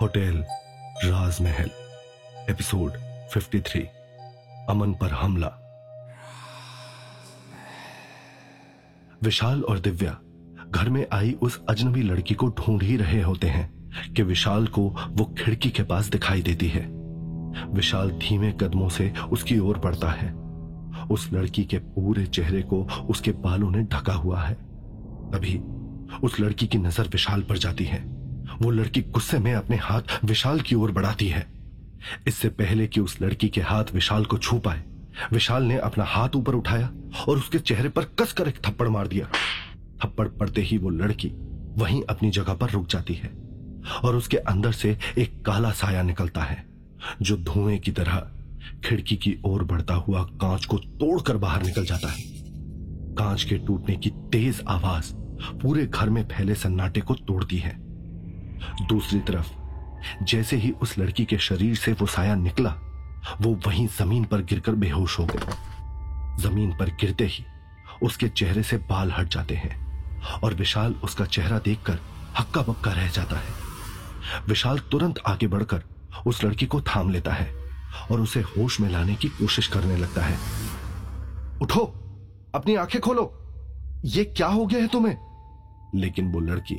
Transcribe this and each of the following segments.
Hotel राजमहल, episode 53 अमन पर हमला। विशाल और दिव्या घर में आई उस अजनबी लड़की को ढूंढ ही रहे होते हैं कि विशाल को वो खिड़की के पास दिखाई देती है। विशाल धीमे कदमों से उसकी ओर बढ़ता है। उस लड़की के पूरे चेहरे को उसके बालों ने ढका हुआ है। तभी उस लड़की की नज़र विशाल पर जाती है। वो लड़की गुस्से में अपने हाथ विशाल की ओर बढ़ाती है। इससे पहले कि उस लड़की के हाथ विशाल को छू पाए, विशाल ने अपना हाथ ऊपर उठाया और उसके चेहरे पर कसकर एक थप्पड़ मार दिया। थप्पड़ पड़ते ही वो लड़की वहीं अपनी जगह पर रुक जाती है और उसके अंदर से एक काला साया निकलता है, जो धुएँ की तरह खिड़की की ओर बढ़ता हुआ कांच को तोड़कर बाहर निकल जाता है। कांच के टूटने की तेज आवाज़ पूरे घर में फैले सन्नाटे को तोड़ती है। दूसरी तरफ़, जैसे ही उस लड़की के शरीर से वो साया निकला, वो वहीं ज़मीन पर गिरकर बेहोश हो गई। ज़मीन पर गिरते ही उसके चेहरे से बाल हट जाते हैं और विशाल उसका चेहरा देखकर हक्का बक्का रह जाता है। विशाल तुरंत आगे बढ़कर उस लड़की को थाम लेता है और उसे होश में लाने की कोशिश करने लगता है। उठो, अपनी आँखें खोलो। ये क्या हो गया है तुम्हें? लेकिन वो लड़की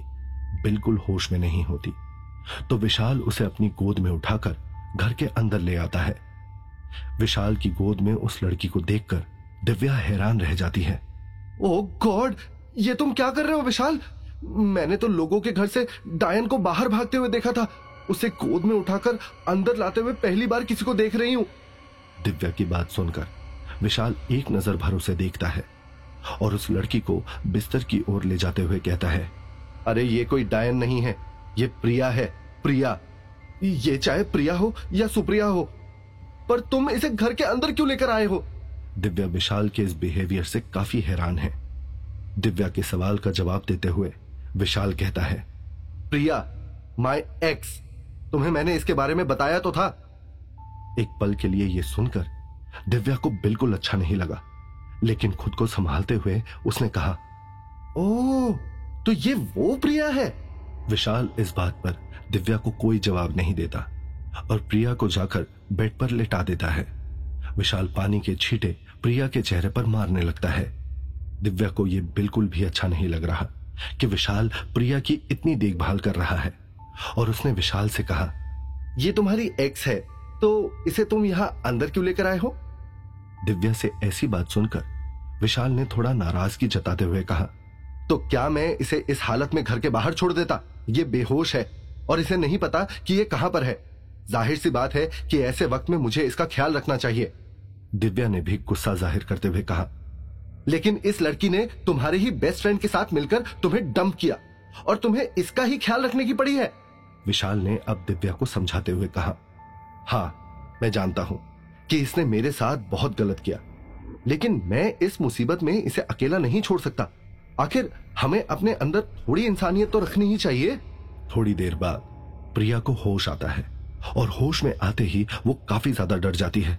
बिल्कुल होश में नहीं होती। तो विशाल उसे अपनी गोद में उठाकर घर के अंदर ले आता है। विशाल की गोद में उस लड़की को देखकर दिव्या हैरान रह जाती है। ओ गॉड ये तुम क्या कर रहे हो विशाल? मैंने तो लोगों के घर से डायन को बाहर भागते हुए देखा था। उसे गोद में उठाकर अंदर लाते हुए पहली बार किसी को देख रही हूँ। दिव्या की बात सुनकर विशाल एक नज़र भर उसे देखता है। और उस लड़की को बिस्तर की ओर ले जाते हुए कहता है, अरे, ये कोई डायन नहीं है, ये प्रिया है, प्रिया। ये चाहे प्रिया हो या सुप्रिया हो, पर तुम इसे घर के अंदर क्यों लेकर आए हो? दिव्या विशाल के इस बिहेवियर से काफ़ी हैरान है। दिव्या के सवाल का जवाब देते हुए विशाल कहता है, प्रिया माई एक्स तुम्हें मैंने इसके बारे में बताया तो था? एक पल के लिए यह सुनकर दिव्या को बिल्कुल अच्छा नहीं लगा। लेकिन खुद को संभालते हुए उसने कहा ओ तो ये वो प्रिया है? विशाल इस बात पर दिव्या को कोई जवाब नहीं देता और प्रिया को जाकर बेड पर लेटा देता है। विशाल पानी के छींटे प्रिया के चेहरे पर मारने लगता है। दिव्या को यह बिल्कुल भी अच्छा नहीं लग रहा कि विशाल प्रिया की इतनी देखभाल कर रहा है। और उसने विशाल से कहा यह तुम्हारी एक्स है तो इसे तुम यहाँ अंदर क्यों लेकर आए हो? दिव्या से ऐसी बात सुनकर विशाल ने थोड़ा नाराज़गी जताते हुए कहा तो क्या मैं इसे इस हालत में घर के बाहर छोड़ देता? ये बेहोश है और इसे नहीं पता कि ये कहाँ पर है। ज़ाहिर सी बात है कि ऐसे वक्त में मुझे इसका ख्याल रखना चाहिए। दिव्या ने भी गुस्सा ज़ाहिर करते हुए कहा, लेकिन इस लड़की ने तुम्हारे ही बेस्ट फ्रेंड के साथ मिलकर तुम्हें डंप किया और तुम्हें इसका ही ख्याल रखने की पड़ी है। विशाल ने अब दिव्या को समझाते हुए कहा हाँ मैं जानता हूँ। कि इसने मेरे साथ बहुत गलत किया। लेकिन मैं इस मुसीबत में इसे अकेला नहीं छोड़ सकता। आखिर हमें अपने अंदर थोड़ी इंसानियत तो रखनी ही चाहिए। थोड़ी देर बाद प्रिया को होश आता है और होश में आते ही वो काफ़ी ज़्यादा डर जाती है।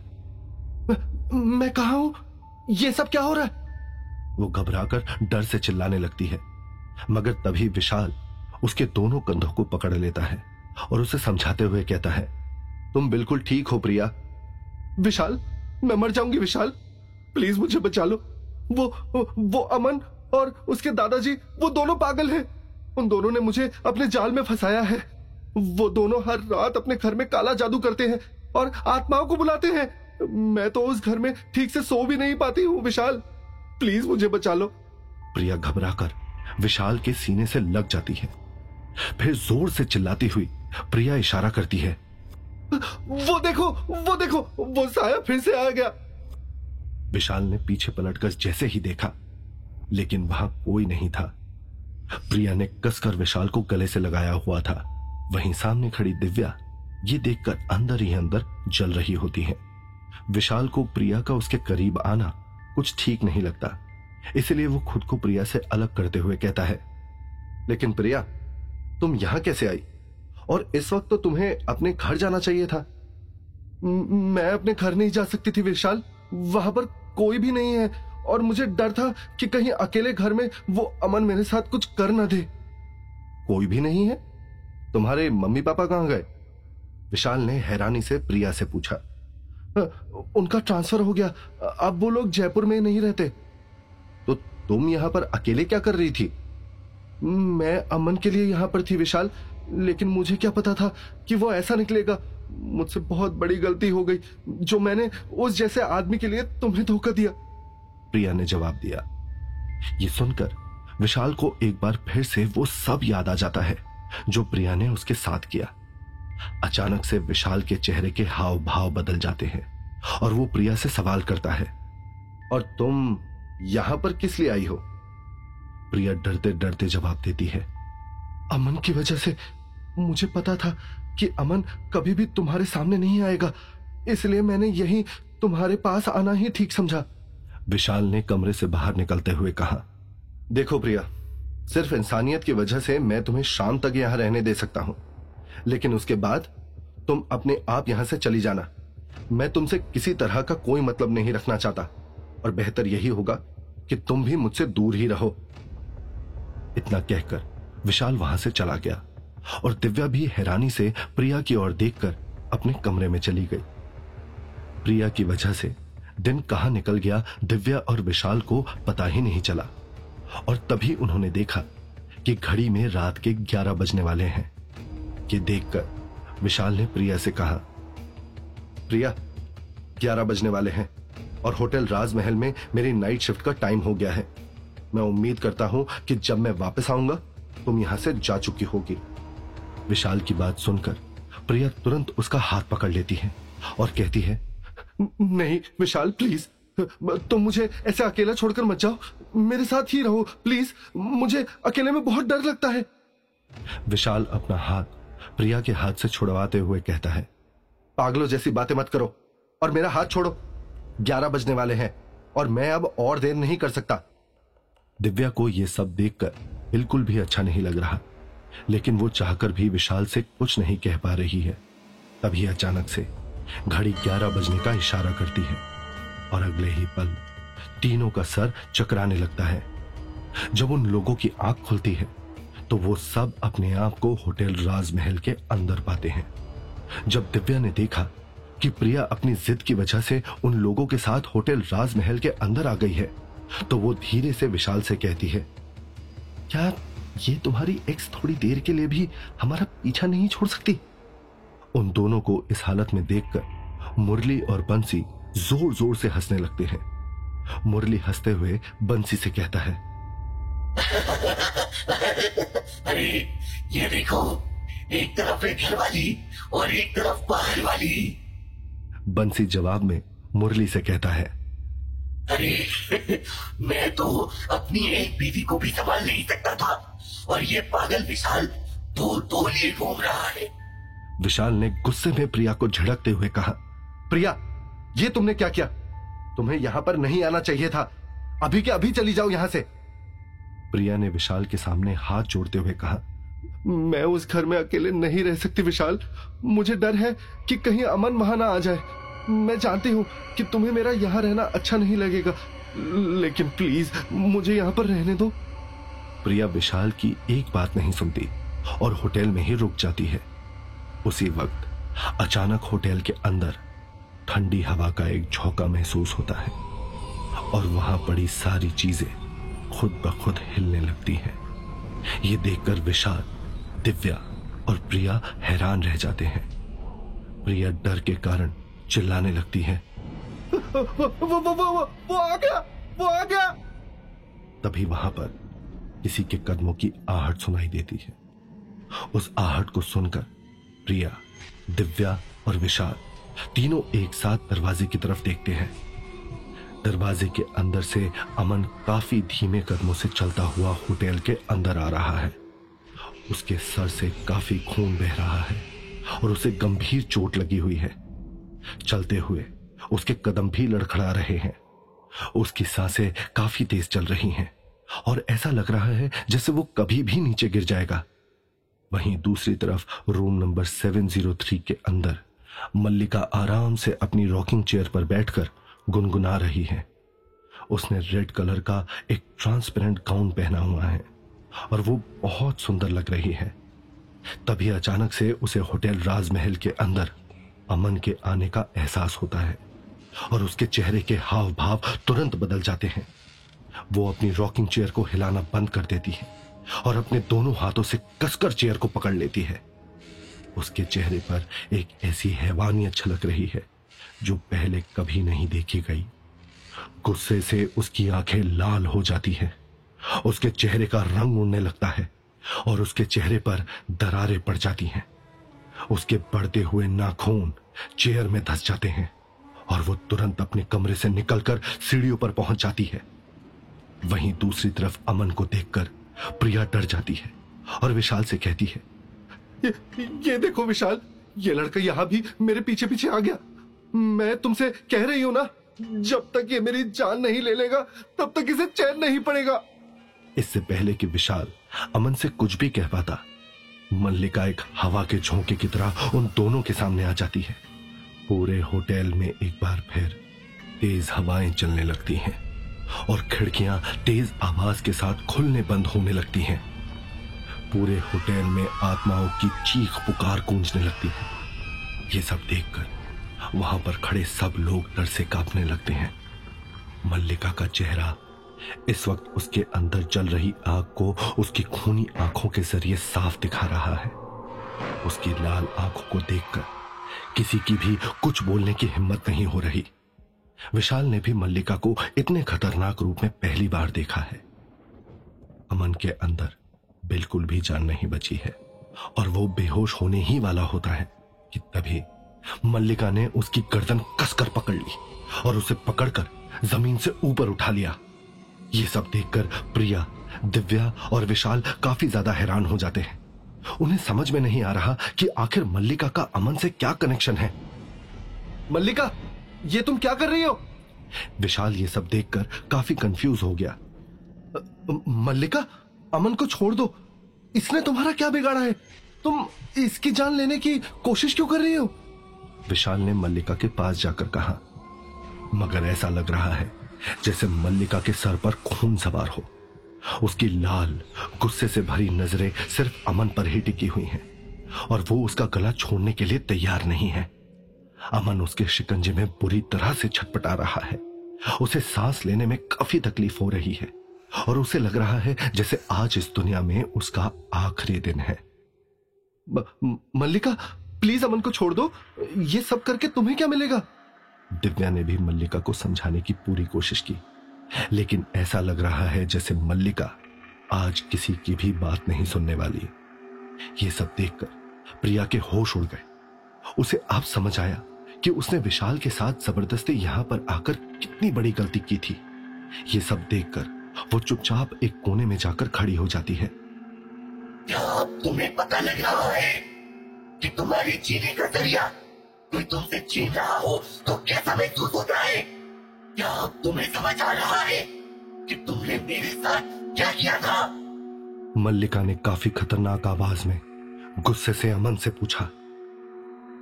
मैं कहा हूँ? ये सब क्या हो रहा है? वो घबराकर डर से चिल्लाने लगती है। मगर तभी विशाल उसके दोनों कंधों को पकड़ लेता है और उसे समझाते हुए कहता है, तुम बिल्कुल ठीक हो प्रिया। विशाल, मैं मर जाऊँगी विशाल। प्लीज़ मुझे बचा लो। वो वो अमन और उसके दादाजी, वो दोनों पागल हैं। उन दोनों ने मुझे अपने जाल में फंसाया है। वो दोनों हर रात अपने घर में काला जादू करते हैं और आत्माओं को बुलाते हैं। मैं तो उस घर में ठीक से सो भी नहीं पाती हूँ, विशाल। प्लीज़ मुझे बचा लो। प्रिया घबराकर विशाल के सीने से लग जाती है। फिर ज़ोर से चिल्लाती हुई प्रिया इशारा करती है। वो देखो वो देखो, वो साया फिर से आ गया। विशाल ने पीछे पलटकर जैसे ही देखा, लेकिन वहाँ कोई नहीं था। प्रिया ने कसकर विशाल को गले से लगाया हुआ था। वहीं सामने खड़ी दिव्या, ये देखकर अंदर ही अंदर जल रही होती है। विशाल को प्रिया का उसके करीब आना कुछ ठीक नहीं लगता। इसलिए वो खुद को प्रिया से अलग करते हुए कहता है, लेकिन प्रिया, तुम यहाँ कैसे आई? और इस वक्त तो तुम्हें अपने घर जाना चाहिए था। मैं अपने घर नहीं जा सकती थी विशाल। वहाँ पर कोई भी नहीं है। और मुझे डर था कि कहीं अकेले घर में वो अमन मेरे साथ कुछ कर ना दे। कोई भी नहीं है? तुम्हारे मम्मी पापा कहाँ गए? विशाल ने हैरानी से प्रिया से पूछा। उनका ट्रांसफ़र हो गया। अब वो लोग जयपुर में नहीं रहते। तो तुम यहाँ पर अकेले क्या कर रही थी? मैं अमन के लिए यहाँ पर थी विशाल। लेकिन मुझे क्या पता था कि वो ऐसा निकलेगा। मुझसे बहुत बड़ी गलती हो गई। जो मैंने उस जैसे आदमी के लिए तुम्हें धोखा दिया। प्रिया ने जवाब दिया। ये सुनकर विशाल को एक बार फिर से वो सब याद आ जाता है, जो प्रिया ने उसके साथ किया। अचानक से विशाल के चेहरे के हाव भाव बदल जाते हैं और वो प्रिया से सवाल करता है, और तुम यहाँ पर किस लिए आई हो? प्रिया डरते डरते जवाब देती है, अमन की वजह से मुझे पता था कि अमन कभी भी तुम्हारे सामने नहीं आएगा। इसलिए मैंने यही तुम्हारे पास आना ही ठीक समझा। विशाल ने कमरे से बाहर निकलते हुए कहा, देखो प्रिया, सिर्फ़ इंसानियत की वजह से मैं तुम्हें शाम तक यहाँ रहने दे सकता हूँ। लेकिन उसके बाद तुम अपने आप यहाँ से चली जाना। मैं तुमसे किसी तरह का कोई मतलब नहीं रखना चाहता। और बेहतर यही होगा कि तुम भी मुझसे दूर ही रहो। इतना कहकर विशाल वहाँ से चला गया। और दिव्या भी हैरानी से प्रिया की ओर देखकर अपने कमरे में चली गई। प्रिया की वजह से दिन कहाँ निकल गया दिव्या और विशाल को पता ही नहीं चला। और तभी उन्होंने देखा कि घड़ी में रात के ग्यारह बजने वाले हैं। कि देखकर विशाल ने प्रिया से कहा, प्रिया, ग्यारह बजने वाले हैं और होटल राजमहल में मेरी नाइट शिफ्ट का टाइम हो गया है। मैं उम्मीद करता हूँ कि जब मैं वापस आऊँगा, तुम यहाँ से जा चुकी होगी। विशाल की बात सुनकर प्रिया तुरंत उसका हाथ पकड़ लेती है और कहती है नहीं, विशाल प्लीज़ तुम मुझे ऐसे अकेला छोड़कर मत जाओ। मेरे साथ ही रहो प्लीज़ मुझे अकेले में बहुत डर लगता है। विशाल अपना हाथ प्रिया के हाथ से छुड़वाते हुए कहता है, पागलों जैसी बातें मत करो और मेरा हाथ छोड़ो। ग्यारह बजने वाले हैं और मैं अब और देर नहीं कर सकता। दिव्या को यह सब देखकर बिल्कुल भी अच्छा नहीं लग रहा। लेकिन वो चाहकर भी विशाल से कुछ नहीं कह पा रही है। तभी अचानक से घड़ी ग्यारह बजने का इशारा करती है और अगले ही पल तीनों का सर चकराने लगता है। जब उन लोगों की आँख खुलती है तो वो सब अपने आप को होटल राजमहल के अंदर पाते हैं। जब दिव्या ने देखा कि प्रिया अपनी जिद की वजह से उन लोगों के साथ होटल राजमहल के अंदर आ गई है तो वो धीरे से विशाल से कहती है, क्या ये तुम्हारी एक्स थोड़ी देर के लिए भी हमारा पीछा नहीं छोड़ सकती? उन दोनों को इस हालत में देखकर मुरली और बंसी ज़ोर ज़ोर से हंसने लगते हैं। मुरली हँसते हुए बंसी से कहता है अरे ये देखो एक तरफ़ है घर वाली और एक तरफ़ बाहर वाली। बंसी जवाब में मुरली से कहता है अरे, मैं तो अपनी एक बीवी को भी संभाल नहीं सकता था। और ये पागल विशाल दो दो लिए घूम रहा है। विशाल ने गुस्से में प्रिया को झड़कते हुए कहा, प्रिया, ये तुमने क्या किया? तुम्हें यहाँ पर नहीं आना चाहिए था। अभी के अभी चली जाओ यहाँ से। प्रिया ने विशाल के सामने हाथ जोड़ते हुए कहा, मैं उस घर में अकेले नहीं रह सकती विशाल। मुझे डर है कि कहीं अमन वहाँ ना आ जाए। मैं जानती हूँ कि तुम्हें मेरा यहाँ रहना अच्छा नहीं लगेगा। लेकिन प्लीज़, मुझे यहाँ पर रहने दो। प्रिया विशाल की एक बात नहीं सुनती और होटल में ही रुक जाती है। उसी वक्त अचानक होटल के अंदर ठंडी हवा का एक झोंका महसूस होता है और वहाँ पड़ी सारी चीज़ें खुद ब खुद हिलने लगती हैं। ये देखकर विशाल, दिव्या और प्रिया हैरान रह जाते हैं। प्रिया डर के कारण चिल्लाने लगती है। वो, वो, वो, वो, वो आ गया वो आ गया। तभी वहाँ पर किसी के कदमों की आहट सुनाई देती है। उस आहट को सुनकर प्रिया दिव्या और विशाल तीनों एक साथ दरवाजे की तरफ़ देखते हैं। दरवाजे के अंदर से अमन काफ़ी धीमे कदमों से चलता हुआ होटल के अंदर आ रहा है। उसके सर से काफ़ी खून बह रहा है और उसे गंभीर चोट लगी हुई है। चलते हुए उसके कदम भी लड़खड़ा रहे हैं। उसकी साँसें काफ़ी तेज चल रही हैं और ऐसा लग रहा है जैसे वो कभी भी नीचे गिर जाएगा। वहीं दूसरी तरफ़ रूम नंबर 703 के अंदर मल्लिका आराम से अपनी रॉकिंग चेयर पर बैठकर गुनगुना रही है। उसने रेड कलर का एक ट्रांसपेरेंट गाउन पहना हुआ है और वो बहुत सुंदर लग रही है। तभी अचानक से उसे होटल राजमहल के अंदर अमन के आने का एहसास होता है और उसके चेहरे के हाव भाव तुरंत बदल जाते हैं। वो अपनी रॉकिंग चेयर को हिलाना बंद कर देती है और अपने दोनों हाथों से कसकर चेयर को पकड़ लेती है। उसके चेहरे पर एक ऐसी हैवानियत छलक रही है जो पहले कभी नहीं देखी गई। गुस्से से उसकी आँखें लाल हो जाती हैं। उसके चेहरे का रंग उड़ने लगता है और उसके चेहरे पर दरारें पड़ जाती हैं। उसके बढ़ते हुए नाखून चेयर में धस जाते हैं और वो तुरंत अपने कमरे से निकलकर सीढ़ियों पर पहुँच जाती है। वहीं दूसरी तरफ़ अमन को देखकर प्रिया डर जाती है और विशाल से कहती है ये, ये देखो विशाल ये लड़का यहाँ भी मेरे पीछे पीछे आ गया। मैं तुमसे कह रही हूँ ना जब तक ये मेरी जान नहीं ले लेगा तब तक इसे चैन नहीं पड़ेगा। इससे पहले कि विशाल अमन से कुछ भी कह पाता मल्लिका एक हवा के झोंके की तरह उन दोनों के सामने आ जाती है। पूरे होटल में एक बार फिर तेज हवाएँ चलने लगती हैं और खिड़कियाँ तेज आवाज़ के साथ खुलने बंद होने लगती हैं। पूरे होटल में आत्माओं की चीख पुकार गूंजने लगती है। ये सब देखकर वहाँ पर खड़े सब लोग डर से कांपने लगते हैं। मल्लिका का चेहरा इस वक्त उसके अंदर जल रही आग को उसकी खूनी आँखों के ज़रिए साफ़ दिखा रहा है। उसकी लाल आँखों को देखकर किसी की भी कुछ बोलने की हिम्मत नहीं हो रही। विशाल ने भी मल्लिका को इतने खतरनाक रूप में पहली बार देखा है। अमन के अंदर बिल्कुल भी जान नहीं बची है और वो बेहोश होने ही वाला होता है कि तभी मल्लिका ने उसकी गर्दन कसकर पकड़ ली और उसे पकड़कर ज़मीन से ऊपर उठा लिया। ये सब देखकर प्रिया, दिव्या और विशाल काफ़ी ज़्यादा हैरान हो जाते हैं। उन्हें समझ में नहीं आ रहा कि आखिर मल्लिका का अमन से क्या कनेक्शन है। मल्लिका, ये तुम क्या कर रही हो? विशाल ये सब देखकर काफ़ी कंफ्यूज हो गया। मल्लिका, अमन को छोड़ दो। इसने तुम्हारा क्या बिगाड़ा है? तुम इसकी जान लेने की कोशिश क्यों कर रही हो? विशाल ने मल्लिका के पास जाकर कहा, मगर ऐसा लग रहा है जैसे मल्लिका के सर पर खून सवार हो। उसकी लाल, गुस्से से भरी नज़रें सिर्फ़ अमन पर ही टिकी हुई हैं और वो उसका गला छोड़ने के लिए तैयार नहीं है। अमन उसके शिकंजे में बुरी तरह से छटपटा रहा है। उसे सांस लेने में काफ़ी तकलीफ़ हो रही है और उसे लग रहा है जैसे आज इस दुनिया में उसका आखिरी दिन है। मल्लिका, प्लीज़ अमन को छोड़ दो। ये सब करके तुम्हें क्या मिलेगा? दिव्या ने भी मल्लिका को समझाने की पूरी कोशिश की। लेकिन ऐसा लग रहा है जैसे मल्लिका आज किसी की भी बात नहीं सुनने वाली। ये सब देखकर प्रिया के होश उड़ गए। उसे अब समझ आया कि उसने विशाल के साथ ज़बरदस्ती यहाँ पर आकर कितनी बड़ी गलती की थी। ये सब देखकर वो चुपचाप एक कोने में जाकर खड़ी हो जाती है। क्या तुम्हें पता लग रहा है कि तुम्हारे जीने का ज़रिया कोई तुमसे छीन रहा हो तो कैसा महसूस होता है? क्या तुम्हें समझ आ रहा है कि तुमने मेरे साथ क्या किया था? मल्लिका ने काफ़ी खतरनाक आवाज़ में गुस्से से अमन से पूछा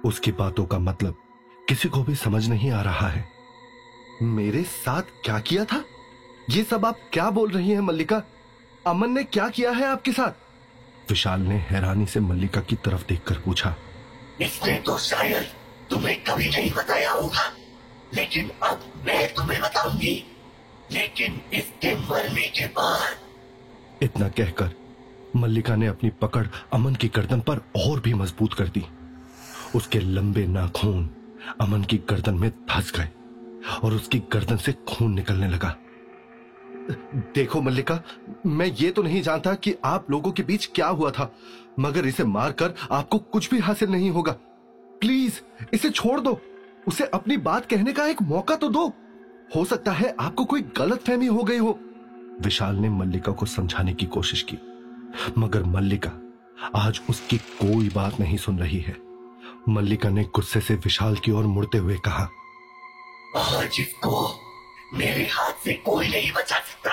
उसकी बातों का मतलब किसी को भी समझ नहीं आ रहा है। मेरे साथ क्या किया था? ये सब आप क्या बोल रही हैं मल्लिका? अमन ने क्या किया है आपके साथ? विशाल ने हैरानी से मल्लिका की तरफ़ देखकर पूछा इसने तो शायद तुम्हें कभी नहीं बताया होगा। लेकिन अब मैं तुम्हें बताऊँगी। लेकिन इसके मरने के बाद। इतना कहकर मल्लिका ने अपनी पकड़ अमन की गर्दन पर और भी मज़बूत कर दी। उसके लंबे नाखून अमन की गर्दन में धस गए और उसकी गर्दन से खून निकलने लगा। देखो मल्लिका, मैं ये तो नहीं जानता कि आप लोगों के बीच क्या हुआ था, मगर इसे मारकर आपको कुछ भी हासिल नहीं होगा। प्लीज़ इसे छोड़ दो। उसे अपनी बात कहने का एक मौका तो दो। हो सकता है आपको कोई गलत फहमी हो गई हो। विशाल ने मल्लिका को समझाने की कोशिश की। मगर मल्लिका आज उसकी कोई बात नहीं सुन रही है। मल्लिका ने गुस्से से विशाल की ओर मुड़ते हुए कहा आज इसको मेरे हाथ से कोई नहीं बचा सकता।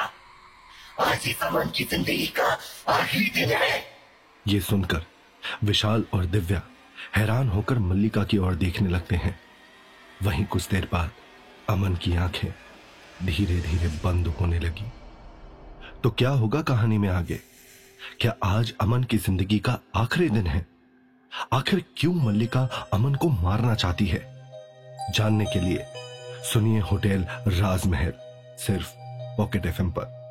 आज इस अमन की ज़िंदगी का आखिरी दिन है। ये सुनकर विशाल और दिव्या हैरान होकर मल्लिका की ओर देखने लगते हैं। वहीं कुछ देर बाद अमन की आँखें धीरे धीरे बंद होने लगी। तो क्या होगा कहानी में आगे? क्या आज अमन की ज़िंदगी का आखिरी दिन है? आखिर क्यों मल्लिका अमन को मारना चाहती है? जानने के लिए सुनिए होटल राजमहल, सिर्फ़ पॉकेट एफएम पर।